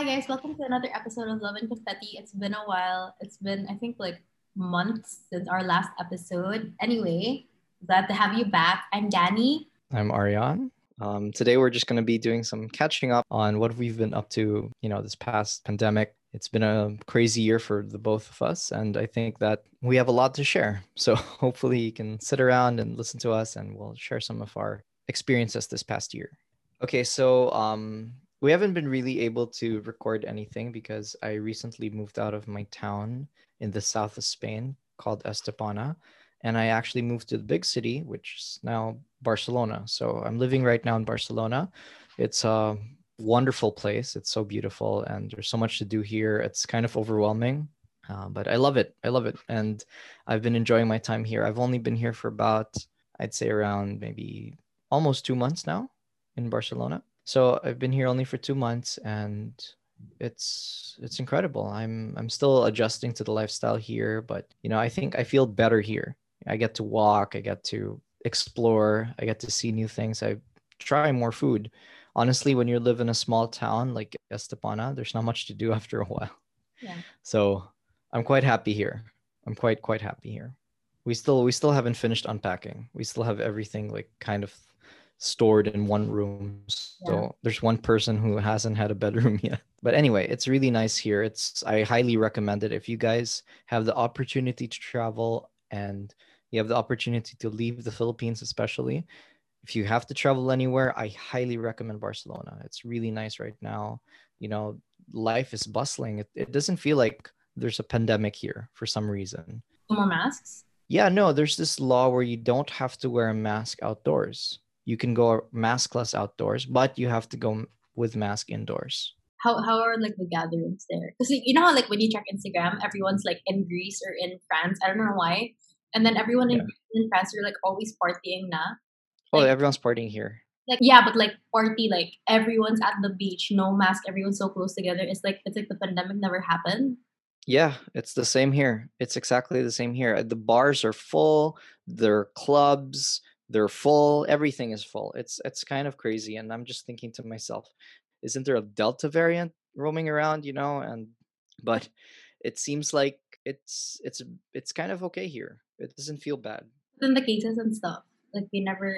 Hi guys, welcome to another episode of Love and Confetti. It's been a while. It's been I think like months since our last episode. Anyway, glad to have you back. I'm Danny. I'm Ariane. Um, today we're just going to be doing some catching up on what we've been up to, you know, this past pandemic. It's been a crazy year for the both of us, and I think that we have a lot to share. So hopefully you can sit around and listen to us, and we'll share some of our experiences this past year. Okay, so um, we haven't been really able to record anything because I recently moved out of my town in the south of Spain called Estepona. And I actually moved to the big city, which is now Barcelona. So I'm living right now in Barcelona. It's a wonderful place. It's so beautiful, and there's so much to do here. It's kind of overwhelming, uh, but I love it. I love it. And I've been enjoying my time here. I've only been here for about, I'd say, around maybe almost two months now in Barcelona. So I've been here only for two months, and it's it's incredible. I'm I'm still adjusting to the lifestyle here, but you know, I think I feel better here. I get to walk, I get to explore, I get to see new things. I try more food. Honestly, when you live in a small town like Estepona, there's not much to do after a while. Yeah. So I'm quite happy here. I'm quite quite happy here. We still we still haven't finished unpacking. We still have everything like kind of stored in one room. So yeah. there's one person who hasn't had a bedroom yet. But anyway, it's really nice here. It's I highly recommend it if you guys have the opportunity to travel and you have the opportunity to leave the Philippines especially. If you have to travel anywhere, I highly recommend Barcelona. It's really nice right now. You know, life is bustling. It, it doesn't feel like there's a pandemic here for some reason. No more masks? Yeah, no, there's this law where you don't have to wear a mask outdoors you can go maskless outdoors, but you have to go with mask indoors. How how are like the gatherings there? Because you know how like when you check Instagram, everyone's like in Greece or in France. I don't know why, and then everyone in, yeah. in France are like always partying na. Oh, like, oh, everyone's partying here. Like yeah, but like party like everyone's at the beach, no mask, everyone's so close together. It's like it's like the pandemic never happened. Yeah, it's the same here. It's exactly the same here. The bars are full. There are clubs they're full everything is full it's it's kind of crazy and i'm just thinking to myself isn't there a delta variant roaming around you know? and but it seems like it's it's it's kind of okay here it doesn't feel bad. Then the cases and stuff like they never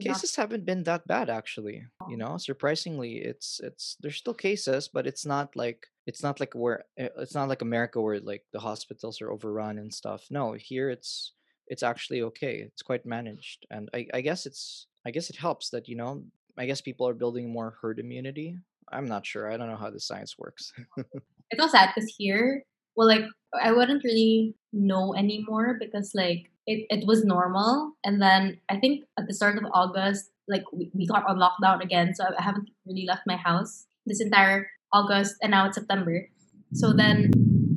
cases not... haven't been that bad actually you know surprisingly it's it's there's still cases but it's not like it's not like where eh, it's not like america where like the hospitals are overrun and stuff no here it's it's actually okay. It's quite managed, and I, I guess it's I guess it helps that you know I guess people are building more herd immunity. I'm not sure. I don't know how the science works. it's all sad because here, well, like I wouldn't really know anymore because like it, it was normal, and then I think at the start of August, like we, we got on lockdown again, so I haven't really left my house this entire August, and now it's September. So then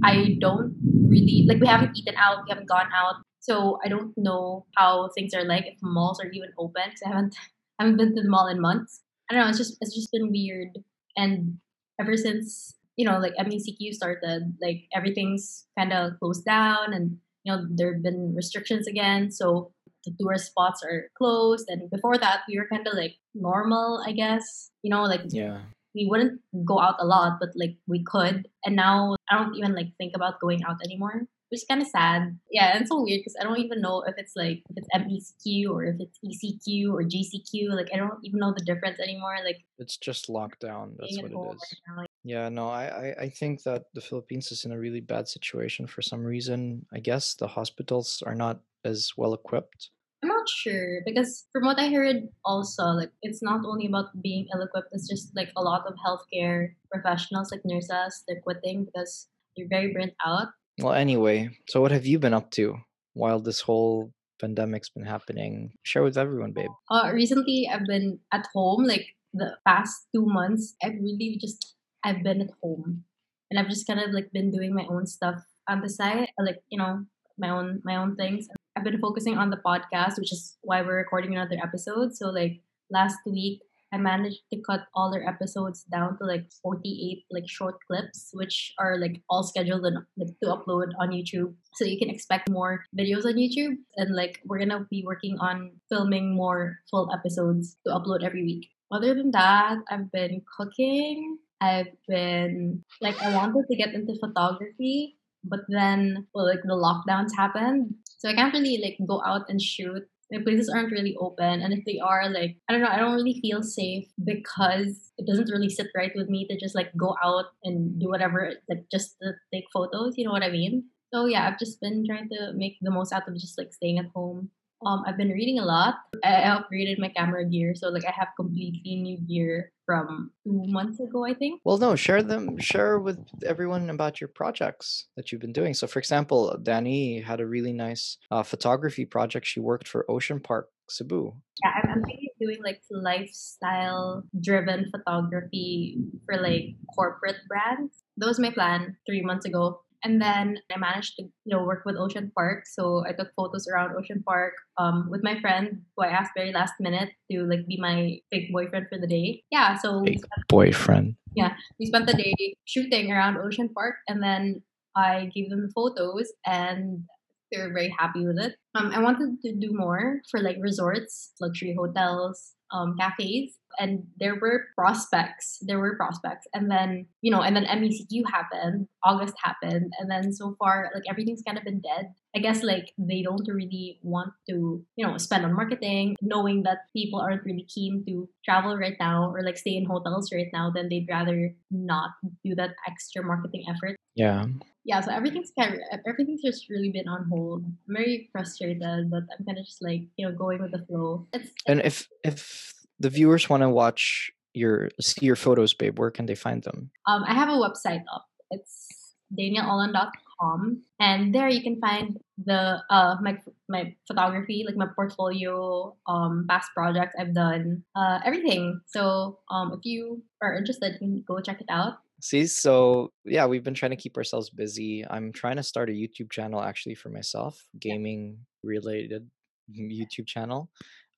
I don't really like we haven't eaten out, we haven't gone out so I don't know how things are like if malls are even open because I haven't I haven't been to the mall in months. I don't know. It's just it's just been weird, and ever since you know like MECQ started, like everything's kind of closed down, and you know there've been restrictions again. So the tourist spots are closed, and before that we were kind of like normal, I guess. You know, like yeah. We wouldn't go out a lot, but like we could. And now I don't even like think about going out anymore which is kind of sad. Yeah, and so weird because I don't even know if it's like if it's MECQ or if it's ECQ or GCQ. Like I don't even know the difference anymore. Like it's just lockdown. That's what it is. Right like, yeah, no, I, I I think that the Philippines is in a really bad situation for some reason. I guess the hospitals are not as well equipped. I'm not sure because from what I heard, also like it's not only about being ill-equipped. It's just like a lot of healthcare professionals, like nurses, they're quitting because they're very burnt out well, anyway, so what have you been up to while this whole pandemic's been happening? Share with everyone, babe. Uh, recently, I've been at home. Like the past two months, I've really just I've been at home, and I've just kind of like been doing my own stuff on the side, like you know my own my own things. I've been focusing on the podcast, which is why we're recording another episode. So like last week, I managed to cut all their episodes down to like 48 like short clips, which are like all scheduled and, like, to upload on YouTube. So you can expect more videos on YouTube. And like we're gonna be working on filming more full episodes to upload every week. Other than that, I've been cooking. I've been like I wanted to get into photography, but then well, like the lockdowns happened, so I can't really like go out and shoot. The places aren't really open, and if they are, like I don't know, I don't really feel safe because it doesn't really sit right with me to just like go out and do whatever, like just to take photos. You know what I mean? So yeah, I've just been trying to make the most out of just like staying at home um, I've been reading a lot. I upgraded my camera gear, so like I have completely new gear from two months ago, I think. Well, no, share them, share with everyone about your projects that you've been doing. So, for example, Danny had a really nice uh, photography project. She worked for Ocean Park Cebu. Yeah, I'm, I'm thinking doing like lifestyle driven photography for like corporate brands. That was my plan three months ago. And then I managed to, you know, work with Ocean Park. So I took photos around Ocean Park um, with my friend who I asked very last minute to like be my fake boyfriend for the day. Yeah, so fake boyfriend. Yeah, we spent the day shooting around Ocean Park, and then I gave them the photos, and they were very happy with it. Um, I wanted to do more for like resorts, luxury hotels, um, cafes and there were prospects there were prospects. And then you know and then MECQ happened August happened and then so far like everything's kind of been dead. I guess like they don't really want to you know spend on marketing knowing that people aren't really keen to travel right now or like stay in hotels right now then they'd rather not do that extra marketing effort. Yeah yeah so everything's kind of everything's just really been on hold I'm very frustrated but I'm kind of just like you know going with the flow it's, and if if the viewers want to watch your see your photos, babe, where can they find them? Um, I have a website up. It's danielollan.com, and there you can find the uh my my photography, like my portfolio, um, past projects I've done, uh, everything. So um, if you are interested, you can go check it out. See, so yeah, we've been trying to keep ourselves busy. I'm trying to start a YouTube channel actually for myself, gaming related YouTube channel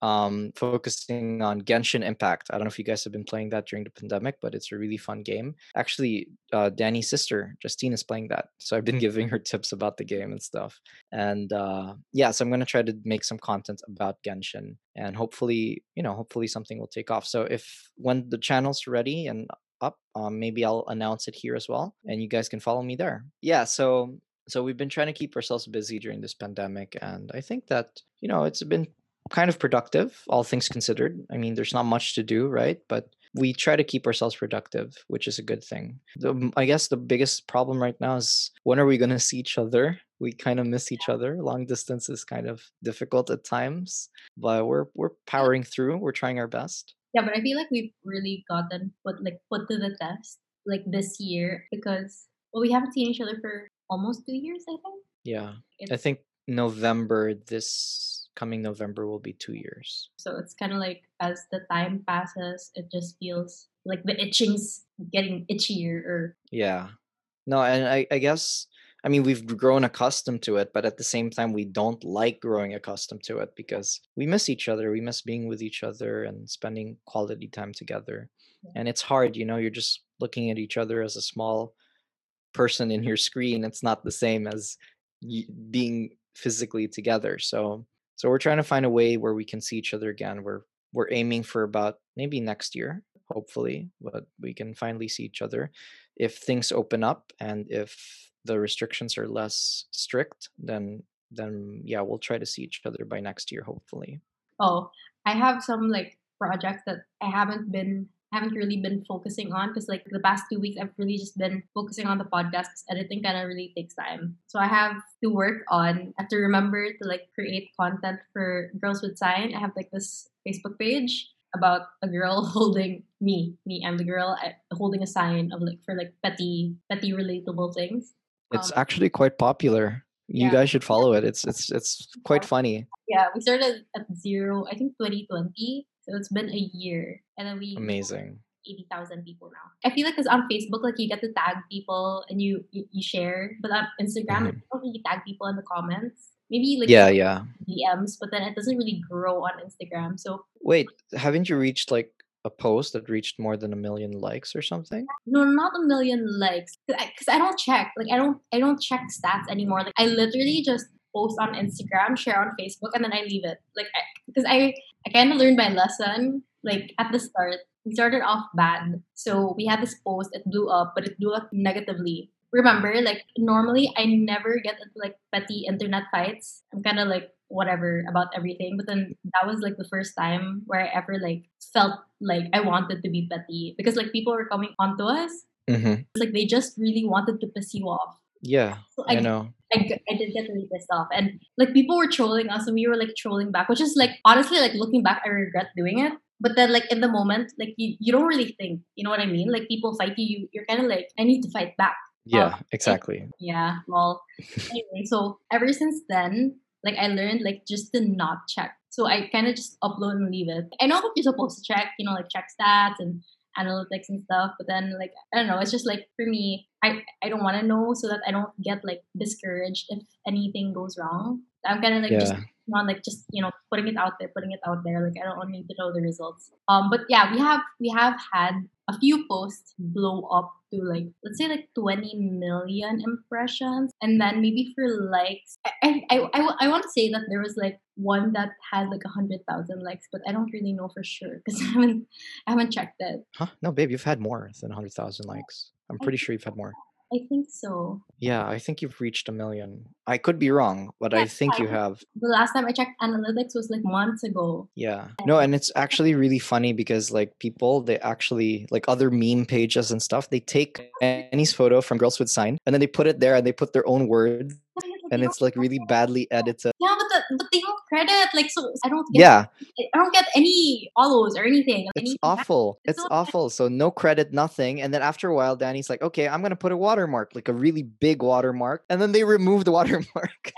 um, focusing on Genshin Impact. I don't know if you guys have been playing that during the pandemic, but it's a really fun game. Actually, uh, Danny's sister, Justine, is playing that. So I've been giving her tips about the game and stuff. And uh, yeah, so I'm going to try to make some content about Genshin and hopefully, you know, hopefully something will take off. So if when the channel's ready and up, um, maybe I'll announce it here as well and you guys can follow me there. Yeah, so so we've been trying to keep ourselves busy during this pandemic and i think that you know it's been kind of productive, all things considered. I mean, there's not much to do, right? But we try to keep ourselves productive, which is a good thing. The, I guess the biggest problem right now is when are we going to see each other? We kind of miss each other. Long distance is kind of difficult at times, but we're we're powering through. We're trying our best. Yeah, but I feel like we've really gotten put like put to the test like this year because well, we haven't seen each other for almost two years. I think. Yeah, it's, I think November this coming November will be two years. So it's kind of like as the time passes, it just feels like the itching's getting itchier. Or yeah, no, and I, I guess I mean we've grown accustomed to it, but at the same time we don't like growing accustomed to it because we miss each other. We miss being with each other and spending quality time together. And it's hard, you know. You're just looking at each other as a small person in your screen. It's not the same as being physically together. So so we're trying to find a way where we can see each other again. We're we're aiming for about maybe next year, hopefully, but we can finally see each other. If things open up and if the restrictions are less strict, then then yeah, we'll try to see each other by next year, hopefully. Oh, I have some like projects that I haven't been haven't really been focusing on because like the past two weeks I've really just been focusing on the podcast editing kind of really takes time. So I have to work on I have to remember to like create content for Girls with Sign. I have like this Facebook page about a girl holding me. Me, I'm the girl holding a sign of like for like petty petty relatable things. It's um, actually quite popular. You yeah. guys should follow it. It's it's it's quite funny. Yeah, we started at zero, I think 2020 so it's been a year, and then we amazing. 80,000 people now. I feel like because on Facebook, like you get to tag people and you you, you share, but on Instagram, mm-hmm. you don't really tag people in the comments. Maybe like yeah, yeah DMs, but then it doesn't really grow on Instagram. So wait, haven't you reached like a post that reached more than a million likes or something? No, not a million likes. Because I, I don't check. Like I don't I don't check stats anymore. Like I literally just post on Instagram, share on Facebook, and then I leave it. Like because I, I, I kind of learned my lesson like at the start we started off bad. So we had this post, it blew up, but it blew up negatively. Remember, like normally I never get into like petty internet fights. I'm kind of like whatever about everything, but then that was like the first time where I ever like felt like I wanted to be petty because like people were coming onto us, hmm like they just really wanted to piss you off. Yeah, So I I know. I, I did get really pissed off. And like people were trolling us and we were like trolling back which is like honestly like looking back i regret doing it. But then like in the moment like you, you don't really think you know what i mean? Like people fight you, you you're kind of like i need to fight back Yeah, exactly. yeah well anyway so ever since then like i learned like just to not check so i kind of just upload and leave it i know that you're supposed to check you know like check stats and analytics and stuff but then like i don't know it's just like for me i i don't want to know so that i don't get like discouraged if anything goes wrong i'm kind of like just Yeah. not like just you know putting it out there putting it out there like i don't need to know the results um but yeah we have we have had a few posts hmm. blow up to like let's say like 20 million impressions and then maybe for likes i i i, I, I want to say that there was like one that had like a hundred thousand likes but i don't really know for sure because i haven't i haven't checked it Huh? No, babe, you've had more than 100,000 likes. I'm pretty think sure you've had more. I think so Yeah, I think you've reached a million. I could be wrong, but I think you have. the last time i checked analytics was like months ago Yeah. No, and it's actually really funny because like people, they actually like other meme pages and stuff, they take Annie's photo from Girls with Sign and then they put it there and they put their own words and it's like really badly edited. yeah but the, but they don't credit like so i don't get Yeah, I don't get any follows or anything. it's anything. awful. It's It's so awful. So no credit, nothing. And then after a while, Danny's like, okay, I'm gonna put a watermark, like a really big watermark. And then they remove the watermark.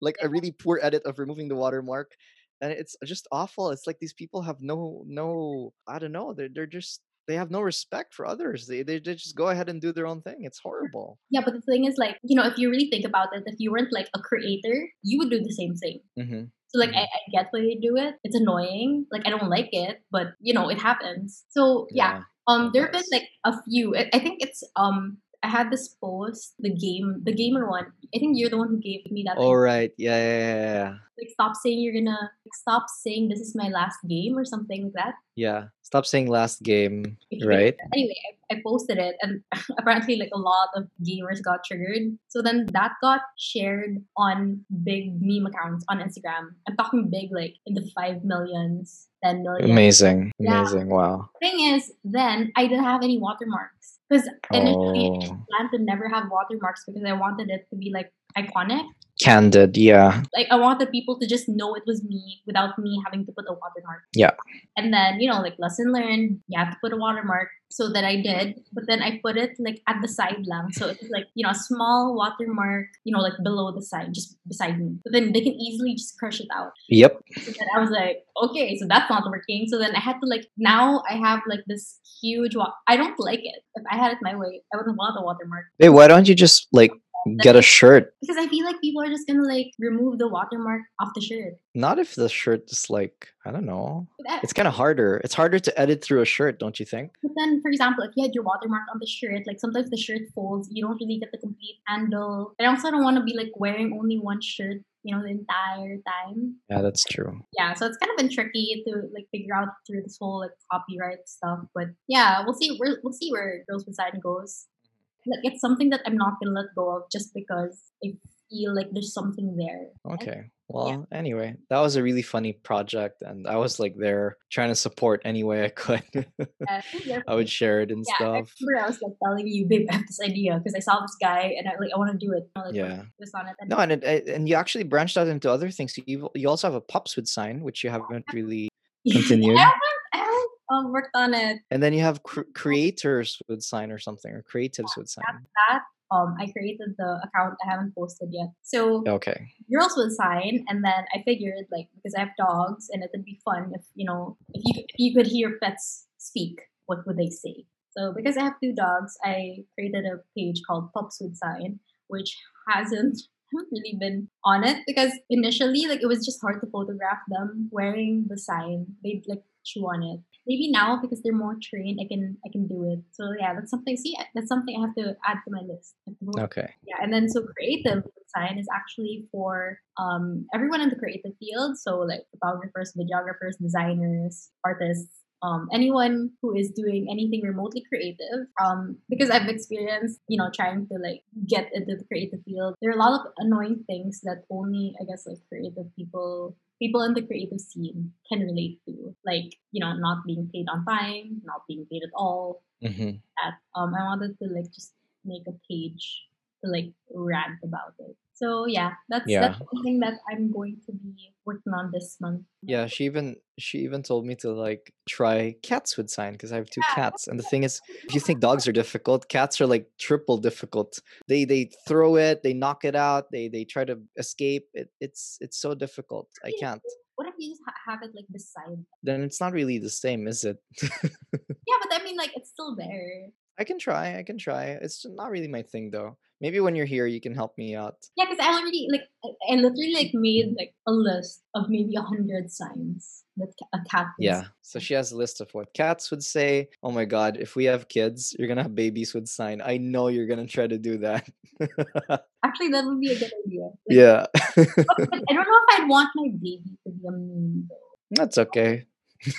like a really poor edit of removing the watermark. And it's just awful. It's like these people have no no I don't know. They're they're just they have no respect for others. They, they they just go ahead and do their own thing. It's horrible. Yeah, but the thing is, like, you know, if you really think about it, if you weren't like a creator, you would do the same thing. hmm So, like, I, I get why they do it. It's annoying. Like, I don't like it, but you know, it happens. So, yeah. Um, it there have been like a few. I, I think it's um. I had this post, the game, the gamer one. I think you're the one who gave me that. All idea. right. Yeah, yeah, yeah. Like, stop saying you're gonna like, stop saying this is my last game or something like that. Yeah. Stop saying last game. Right. Anyway, I, I posted it, and apparently, like a lot of gamers got triggered. So then that got shared on big meme accounts on Instagram. I'm talking big, like in the five millions, ten million. Amazing. Yeah. Amazing. Wow. Thing is, then I didn't have any watermarks because initially I Oh. planned to never have watermarks because I wanted it to be like iconic. Candid. Yeah. Like I wanted people to just know it was me without me having to put a watermark. Yeah. And then, you know, like lesson learned, you have to put a watermark. So that I did. But then I put it like at the side lang. So it's like, you know, a small watermark, you know, like below the side, just beside me. But then they can easily just crush it out. Yep. So then I was like, okay, so that's not working. So then I had to like now I have like this huge wa- I don't like it. If I had it my way, I wouldn't want a watermark. Hey, why don't you just like get a shirt? Because I feel like people are just gonna like remove the watermark off the shirt. Not if the shirt is like I don't know. I- It's kind of harder. It's harder to edit through a shirt, don't you think? But then, for example, if you had your watermark on the shirt, like sometimes the shirt folds, you don't really get the complete handle. And I also don't want to be like wearing only one shirt, you know, the entire time. Yeah, that's true. Yeah, so it's kind of been tricky to like figure out through this whole like copyright stuff. But yeah, we'll see. We're, we'll see where Girls with Sign goes. Like it's something that I'm not gonna let go of just because I feel like there's something there. Okay. Well, anyway, that was a really funny project, and I was like there trying to support any way I could. Yeah, yeah, I would share it and yeah, I stuff. remember I was like telling you, babe, I have this idea because I saw this guy and I like I want to do it. Like, Yeah. This on it. And No, and it, and you actually branched out into other things. You you also have a pups with sign, which you haven't really continued. I haven't, I haven't um, worked on it. And then you have cr- creators would sign or something, or creatives would sign. That um, I created the account. I haven't posted yet. So Okay. girls with sign, and then I figured like because I have dogs, and it would be fun if you know if you if you could hear pets speak, what would they say? So because I have two dogs, I created a page called Pups with Sign, which hasn't haven't really been on it because initially like it was just hard to photograph them wearing the sign. They'd like chew on it. Maybe now because they're more trained, I can I can do it. So yeah, that's something. See, that's something I have to add to my list. I have to vote Okay. yeah, and then so creative design is actually for um, everyone in the creative field. So like photographers, videographers, designers, artists. Um, anyone who is doing anything remotely creative um, because i've experienced you know trying to like get into the creative field. There are a lot of annoying things that only i guess like creative people people in the creative scene can relate to. Like you know not being paid on time not being paid at all. Hmm that um i wanted to like just make a page to like rant about it so yeah that's Yeah. that's something that i'm going to be working on this month Yeah, she even she even told me to like try cats would sign because I have two Yeah. cats. And the thing is, if you think dogs are difficult, cats are like triple difficult. They they throw it, they knock it out, they they try to escape. It, it's it's so difficult. I can't. what if you just ha- have it like beside Then it's not really the same, is it? yeah but i mean like it's still there I can try. I can try. It's not really my thing though. Maybe when you're here, you can help me out. Yeah, because I already like I, literally like made like a list of maybe a hundred signs that a cat. would Yeah. say. So she has a list of what cats would say. Oh my god, if we have kids, you're gonna have babies would sign. I know you're gonna try to do that. Actually, that would be a good idea. Like, yeah. I don't know if I'd want my baby to be a meme though. That's okay.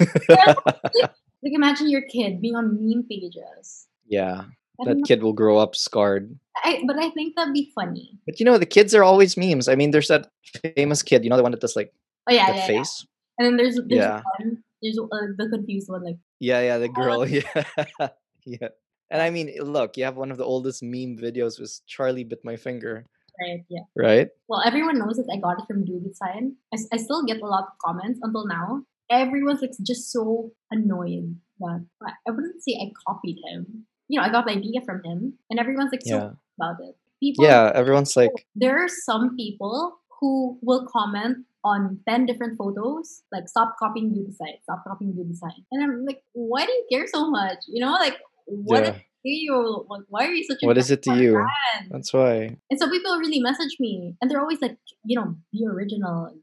Like imagine your kid being on meme pages. Yeah. That kid will grow up scarred. I, but I think that'd be funny. But you know, the kids are always memes. I mean, there's that famous kid, you know, the one that does like Oh yeah, yeah, yeah. face. And then there's there's Yeah. one there's uh, the confused one like Yeah, yeah, the Oh, girl. Yeah. yeah. And I mean, look, you have one of the oldest meme videos was Charlie bit my finger, right yeah. right? Well, everyone knows that I got it from Dude with Sign. I, I still get a lot of comments until now. Everyone's like just so annoyed that I wouldn't say I copied him. You know, I got the idea from him, and everyone's like so about it. People, Yeah, everyone's like, there are some people who will comment on 10 different photos, like stop copying Dude with Sign, stop copying Dude with Sign. And I'm like, why do you care so much? You know, like, what yeah, is it to you? Like, why are you such a what is it to you? fan? That's why. And so people really message me, and they're always like, you know, be original,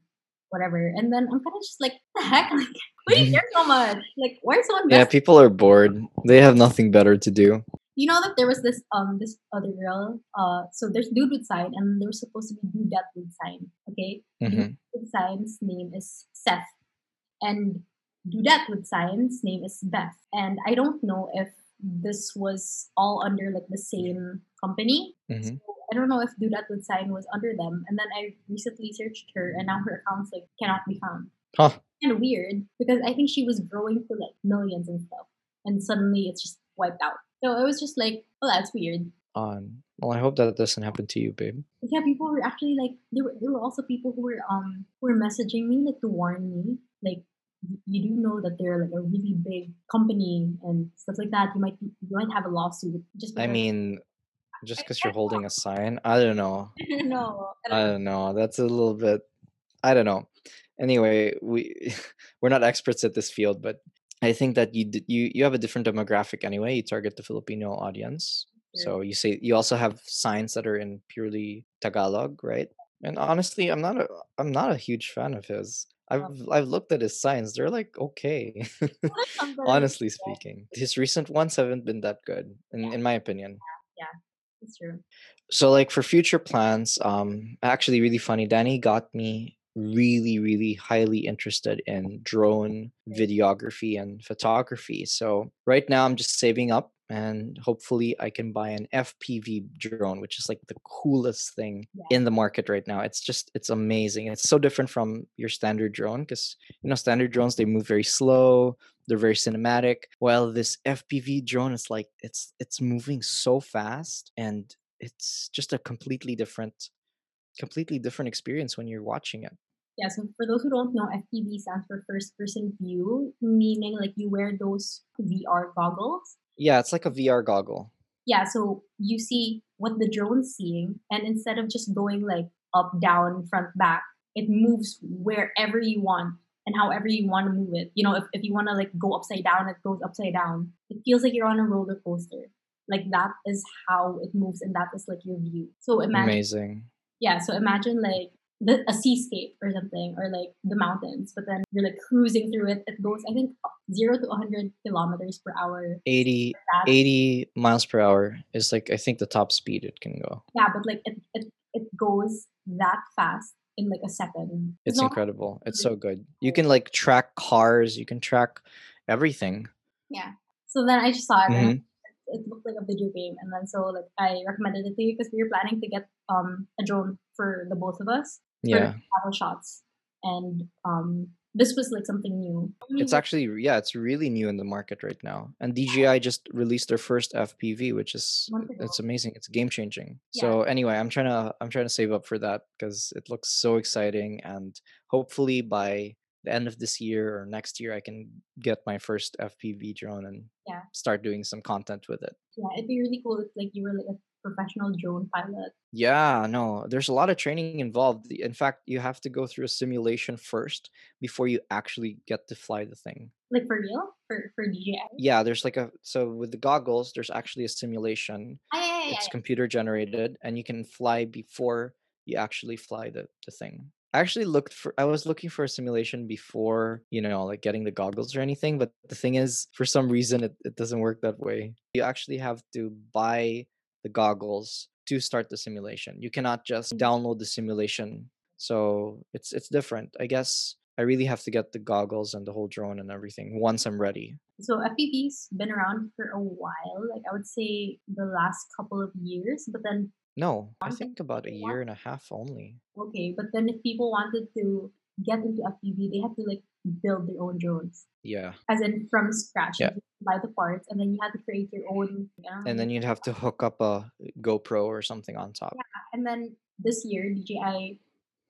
whatever. And then I'm kind of just like, the heck? Like, why do you care so much? Like, why are so Yeah, people are bored. They have nothing better to do. You know that there was this um this other girl. Uh, so there's dude with sign, and there was supposed to be Dudette with sign. Okay, hmm dude with sign's name is Seth, and Dudette with sign's name is Beth. And I don't know if this was all under like the same company. hmm So I don't know if Dudette with sign was under them. And then I recently searched her, and now her account's like cannot be found. Huh. Kind of weird because I think she was growing for like millions and stuff, and suddenly it's just wiped out. So it was just like, oh, that's weird. On. Well, I hope that it doesn't happen to you, babe. Yeah, people were actually like there were there were also people who were um who were messaging me like to warn me like you do know that they're like a really big company and stuff like that. You might be, you might have a lawsuit just I mean, just because you're holding a sign, I don't know. no, I don't know. That's a little bit. I don't know. Anyway, we we're not experts at this field, but I think that you you you have a different demographic anyway. You target the Filipino audience, so you say you also have signs that are in purely Tagalog, right? And honestly, I'm not a I'm not a huge fan of his. I've I've looked at his signs; they're like okay. Like some that are- Honestly speaking, his recent ones haven't been that good, in in my opinion. Yeah, it's true. so like for future plans um actually really funny danny got me really really highly interested in drone videography and photography. So right now i'm just saving up and hopefully i can buy an fpv drone which is like the coolest thing Yeah. in the market right now. It's just it's amazing. It's so different from your standard drone because you know standard drones they move very slow they're very cinematic while this fpv drone is like it's it's moving so fast and it's just a completely different completely different experience when you're watching it Yeah, so for those who don't know, FPV stands for first person view, meaning like you wear those VR goggles. yeah it's like a vr goggle Yeah, so you see what the drone's seeing, and instead of just going like up, down, front, back, it moves wherever you want and however you want to move it. You know, if, if you want to like go upside down, it goes upside down. It feels like you're on a roller coaster. Like that is how it moves, and that is like your view. So imagine amazing yeah so imagine like the, a seascape or something or like the mountains but then you're like cruising through it it goes i think 0 to 100 kilometers per hour 80 80 miles per hour is like i think the top speed it can go yeah but like it, it it goes that fast in like a second it's not incredible it's so good you can like track cars you can track everything. Yeah. So then I just saw it. Mhm. It looked like a video game, and then so like I recommended it to you because we were planning to get um a drone for the both of us for Yeah. travel shots, and um this was like something new. It's actually yeah, it's really new in the market right now. And DJI just released their first FPV, which is it's amazing. It's game changing. Yeah. So anyway, I'm trying to I'm trying to save up for that because it looks so exciting and hopefully by the end of this year or next year I can get my first FPV drone and Yeah. start doing some content with it. yeah, it'd be really cool if like you were like a professional drone pilot. Yeah, no, there's a lot of training involved. In fact, you have to go through a simulation first before you actually get to fly the thing. Like for real? For for DJI? Yeah, there's like a so with the goggles, there's actually a simulation. Ah, yeah, yeah, yeah, It's yeah. computer generated and you can fly before you actually fly the, the thing. I actually looked for I was looking for a simulation before, you know, like getting the goggles or anything, but the thing is for some reason it, it doesn't work that way. You actually have to buy the goggles to start the simulation. You cannot just download the simulation. So it's it's different. I guess I really have to get the goggles and the whole drone and everything once I'm ready. So FPV's been around for a while. Like I would say the last couple of years, but then No, I think about a year and a half only. okay, but then if people wanted to get into FPV, they had to like build their own drones, Yeah. as in from scratch. Yeah. Buy the parts, and then you had to create your own. And then you'd have to hook up a GoPro or something on top. Yeah, and then this year DJI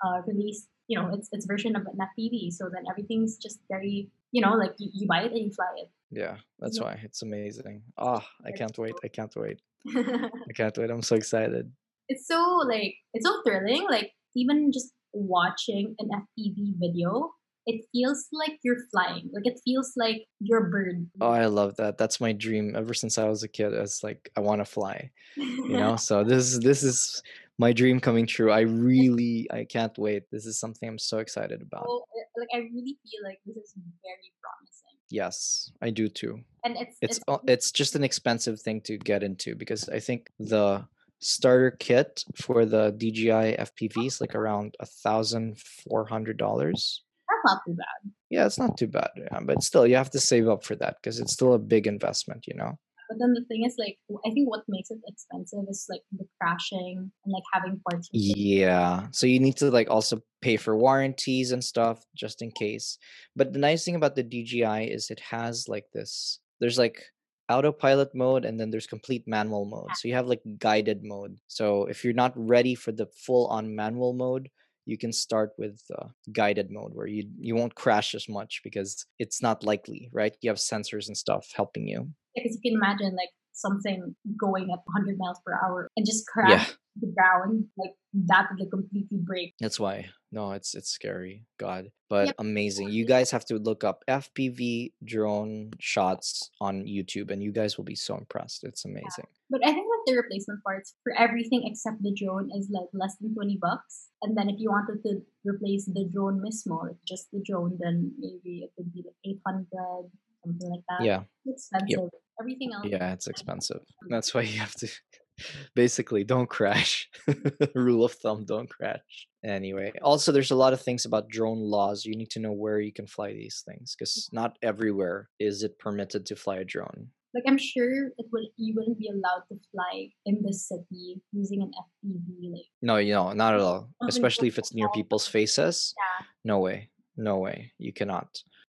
uh, released you know its its version of an FPV. So then everything's just very you know like you, you buy it and you fly it. Yeah, that's Yeah. why it's amazing. Ah, I can't wait. I can't wait. I can't wait. I'm so excited. it's so like it's so thrilling. Like even just watching an FPV video, it feels like you're flying. Like it feels like you're a bird. Oh, I love that. That's my dream ever since I was a kid. It's like I want to fly, you know? So this is this is my dream coming true. I really I can't wait. This is something I'm so excited about. So, uh, like I really feel like this is very promising, Yes, I do too. and it's It's it's it's just an expensive thing to get into because I think the starter kit for the DJI FPV is like around a thousand four hundred dollars. that's not too bad. Yeah, it's not too bad, yeah, but still, you have to save up for that because it's still a big investment, you know. But then the thing is, like, I think what makes it expensive is like the crashing and like having parts. Yeah, so you need to like also pay for warranties and stuff just in case. But the nice thing about the DJI is it has like this. There's like autopilot mode and then there's complete manual mode. So you have like guided mode. So if you're not ready for the full on manual mode, you can start with uh, guided mode where you you won't crash as much because it's not likely, right? You have sensors and stuff helping you. Because you can imagine like something going at 100 miles per hour and just crash Yeah, the ground, like that would completely break. that's why. No, it's it's scary. God, but Yep. amazing. You guys have to look up FPV drone shots on YouTube, and you guys will be so impressed. It's amazing. But I think like the replacement parts for everything except the drone is like less than 20 bucks. And then if you wanted to replace the drone mismo, like just the drone, then maybe it would be like 800, something like that. Yeah, It's expensive. Everything else. yeah, it's expensive. That's why you have to basically don't crash. Rule of thumb: don't crash. Anyway, also there's a lot of things about drone laws. You need to know where you can fly these things because not everywhere is it permitted to fly a drone. Like I'm sure it would you wouldn't be allowed to fly in the city using an FPV. Like No, you know, not at all. Oh, Something Especially if it's near people's faces. yeah, No way. No way. You cannot.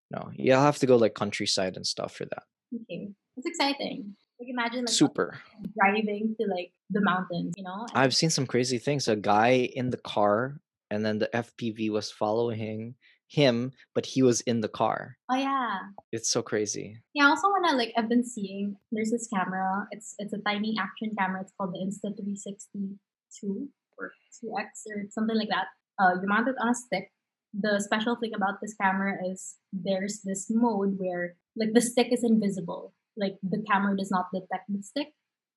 No. You'll have to go like countryside and stuff for that. okay, it's exciting. Like imagine like Super. driving to like the mountains, you know? I've seen some crazy things. A guy in the car and then the FPV was following him, but he was in the car. oh yeah, It's so crazy. yeah. I also wanna like I've been seeing there's this camera. It's it's a tiny action camera. It's called the Insta360 two or two X or something like that. Uh, you mount it on a stick. The special thing about this camera is there's this mode where like the stick is invisible. Like the camera does not detect the stick,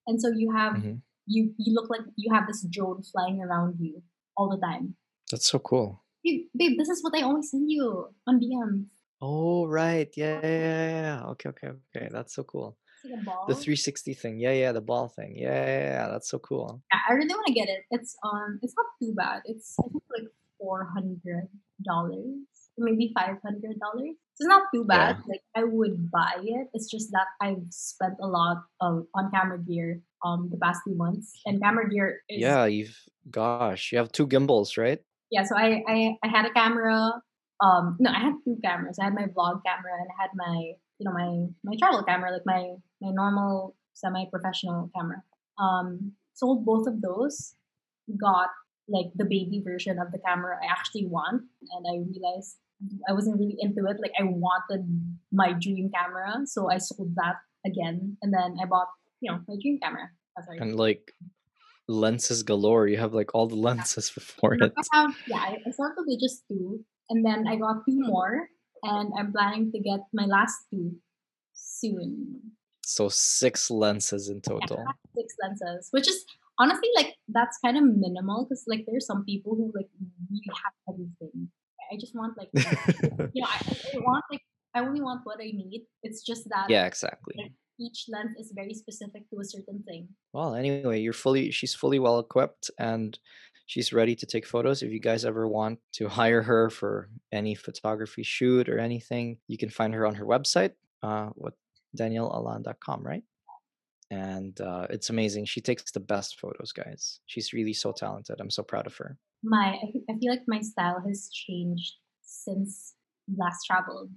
and so you have Mhm. you you look like you have this drone flying around you all the time. That's so cool. Babe, babe, this is what I always send you on DM. Oh, right. Yeah, yeah, yeah. Okay, okay, okay. That's so cool. It's like ball. The 360 thing. Yeah, yeah, the ball thing. Yeah, yeah, yeah. That's so cool. Yeah, I really want to get it. It's um, it's not too bad. It's I think like four hundred dollars. Maybe five hundred dollars. It's not too bad. Yeah. Like I would buy it. It's just that I've spent a lot of on camera gear um the past few months, and camera gear is yeah. You've gosh, you have two gimbals, right? Yeah. So I I, I had a camera. Um, no, I had two cameras. I had my vlog camera and I had my you know my my travel camera, like my my normal semi-professional camera. Um, sold both of those. Got like the baby version of the camera I actually want, and I realized I wasn't really into it. Like I wanted my dream camera, so I sold that again, and then I bought you know my dream camera. Oh, and like lenses galore. You have like all the lenses before it. I have, yeah, I started with just two, and then I got two more, and I'm planning to get my last two soon. So six lenses in total. Yeah, six lenses, which is honestly like that's kind of minimal because like there's some people who like really have everything. I just want like you know I, I, want like I only want what I need. It's just that yeah exactly. Like, each lens is very specific to a certain thing. Well, anyway, you're fully she's fully well equipped and she's ready to take photos. If you guys ever want to hire her for any photography shoot or anything, you can find her on her website. Uh, what daniellealan.com, right? and uh, it's amazing. She takes the best photos, guys. She's really so talented. I'm so proud of her. My, I feel like my style has changed since last traveled.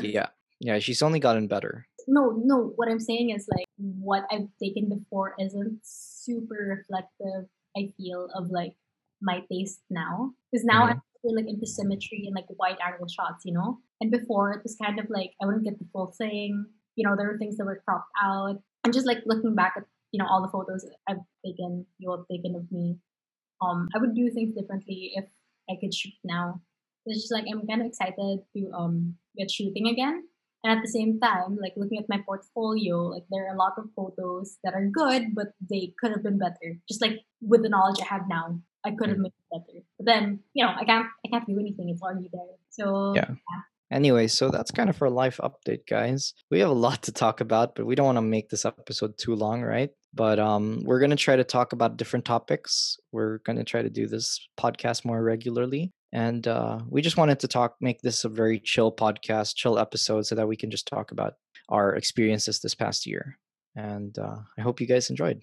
Yeah, yeah. She's only gotten better. No, no. What I'm saying is like what I've taken before isn't super reflective. I feel of like my taste now because now mm-hmm. I'm really like into symmetry and like wide angle shots, you know. And before it was kind of like I wouldn't get the full thing. You know, there were things that were cropped out I'm just like looking back at you know all the photos I've taken, you have taken of me. Um, I would do things differently if I could shoot now. It's just like I'm kind of excited to um get shooting again, and at the same time, like looking at my portfolio, like there are a lot of photos that are good, but they could have been better. Just like with the knowledge I have now, I could have mm. made it better. But then you know I can't I can't do anything. It's already there. So yeah. yeah. Anyway, so that's kind of our life update, guys. We have a lot to talk about, but we don't want to make this episode too long, right? But um, we're going to try to talk about different topics. We're going to try to do this podcast more regularly. And uh, we just wanted to talk, make this a very chill podcast, chill episode, so that we can just talk about our experiences this past year. And uh, I hope you guys enjoyed.